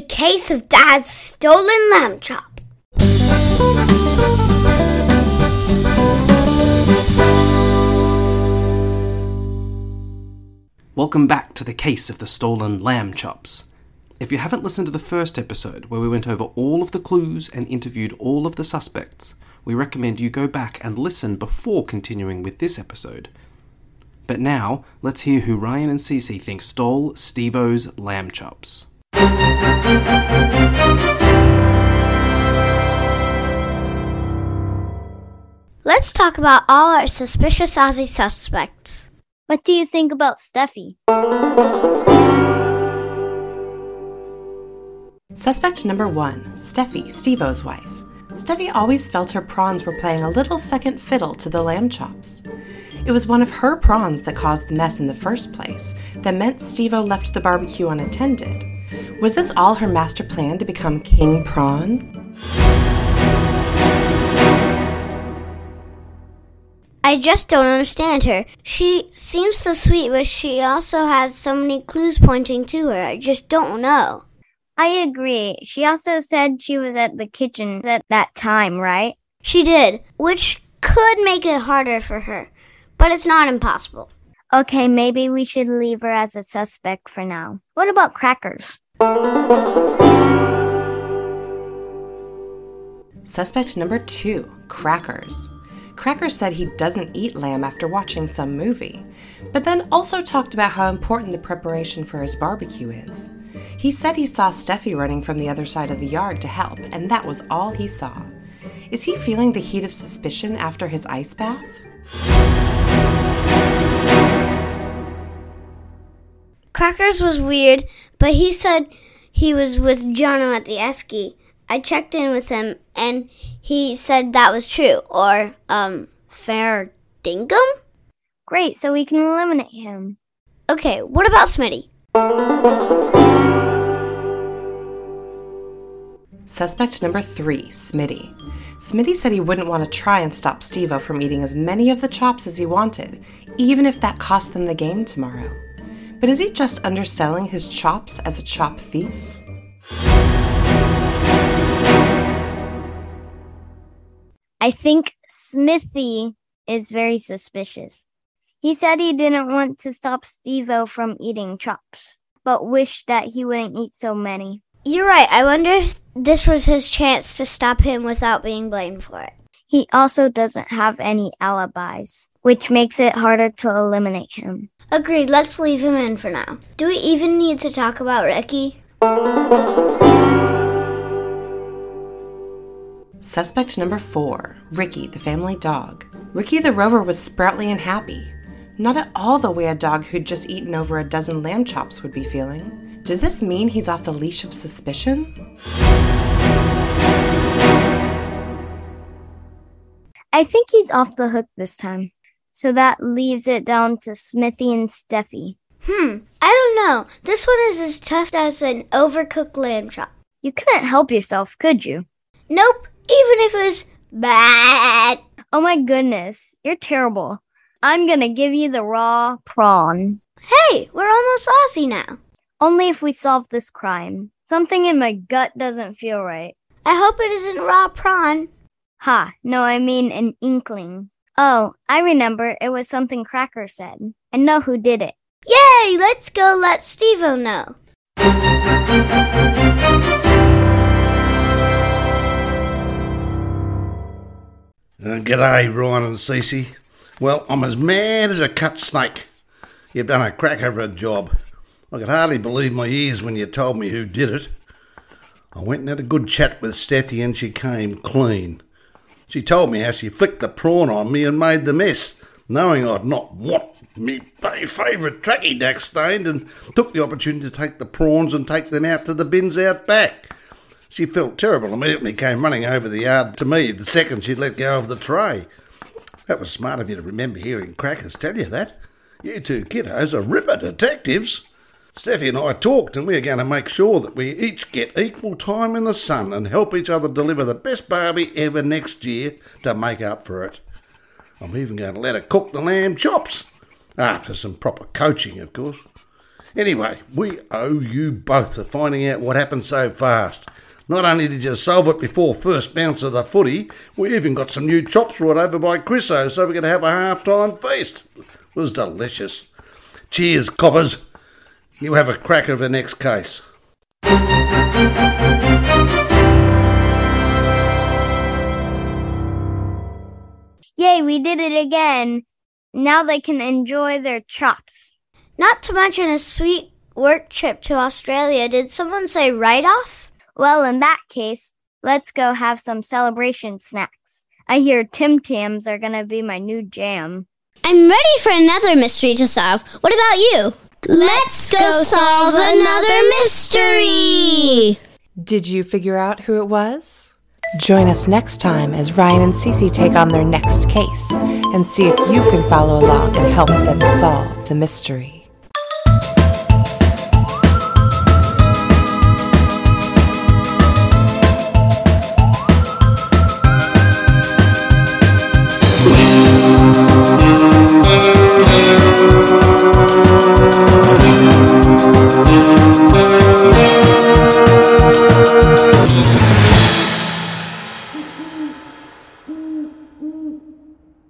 case of Dad's stolen lamb chop. Welcome back to the case of the stolen lamb chops. If you haven't listened to the first episode, where we went over all of the clues and interviewed all of the suspects, we recommend you go back and listen before continuing with this episode. But now, let's hear who Ryan and Cece think stole Stevo's lamb chops. Let's talk about all our suspicious Aussie suspects. What do you think about Steffi? Suspect number one Steffi, Stevo's wife. Steffi always felt her prawns were playing a little second fiddle to the lamb chops. It was one of her prawns that caused the mess in the first place, that meant Stevo left the barbecue unattended. Was this all her master plan to become King Prawn? I just don't understand her. She seems so sweet, but she also has so many clues pointing to her. I just don't know. I agree. She also said she was at the kitchen at that time, right? She did, which could make it harder for her, but it's not impossible. Okay, maybe we should leave her as a suspect for now. What about crackers? Suspect number two Crackers. Crackers said he doesn't eat lamb after watching some movie, but then also talked about how important the preparation for his barbecue is. He said he saw Steffi running from the other side of the yard to help, and that was all he saw. Is he feeling the heat of suspicion after his ice bath? Crackers was weird, but he said he was with Jono at the Esky. I checked in with him and he said that was true. Or, um, fair dinkum? Great, so we can eliminate him. Okay, what about Smitty? Suspect number three, Smitty. Smitty said he wouldn't want to try and stop Stevo from eating as many of the chops as he wanted, even if that cost them the game tomorrow. But is he just underselling his chops as a chop thief? I think Smithy is very suspicious. He said he didn't want to stop Stevo from eating chops, but wished that he wouldn't eat so many. You're right. I wonder if this was his chance to stop him without being blamed for it. He also doesn't have any alibis, which makes it harder to eliminate him. Agreed. Let's leave him in for now. Do we even need to talk about Ricky? Suspect number four Ricky, the family dog. Ricky the Rover was sproutly and happy. Not at all the way a dog who'd just eaten over a dozen lamb chops would be feeling. Does this mean he's off the leash of suspicion? I think he's off the hook this time. So that leaves it down to Smithy and Steffi. Hmm, I don't know. This one is as tough as an overcooked lamb chop. You couldn't help yourself, could you? Nope, even if it was bad. Oh my goodness, you're terrible. I'm gonna give you the raw prawn. Hey, we're almost Aussie now. Only if we solve this crime. Something in my gut doesn't feel right. I hope it isn't raw prawn. Ha, no, I mean an inkling. Oh, I remember it was something Cracker said. I know who did it. Yay, let's go let Stevo know. Uh, g'day, Ryan and Cece. Well, I'm as mad as a cut snake. You've done a cracker of a job. I could hardly believe my ears when you told me who did it. I went and had a good chat with Steffi and she came clean. She told me how she flicked the prawn on me and made the mess, knowing I'd not want me favourite tracky dack stained, and took the opportunity to take the prawns and take them out to the bins out back. She felt terrible immediately came running over the yard to me the second she'd let go of the tray. That was smart of you to remember hearing Crackers tell you that. You two kiddos are ripper detectives. Steffi and I talked, and we're going to make sure that we each get equal time in the sun and help each other deliver the best barbie ever next year to make up for it. I'm even going to let her cook the lamb chops. Ah, After some proper coaching, of course. Anyway, we owe you both for finding out what happened so fast. Not only did you solve it before first bounce of the footy, we even got some new chops brought over by Chriso so we could have a half-time feast. It was delicious. Cheers, coppers. You have a crack of the next case. Yay, we did it again. Now they can enjoy their chops. Not to mention a sweet work trip to Australia. Did someone say write off? Well, in that case, let's go have some celebration snacks. I hear Tim Tams are gonna be my new jam. I'm ready for another mystery to solve. What about you? Let's go solve another mystery! Did you figure out who it was? Join us next time as Ryan and Cece take on their next case and see if you can follow along and help them solve the mystery.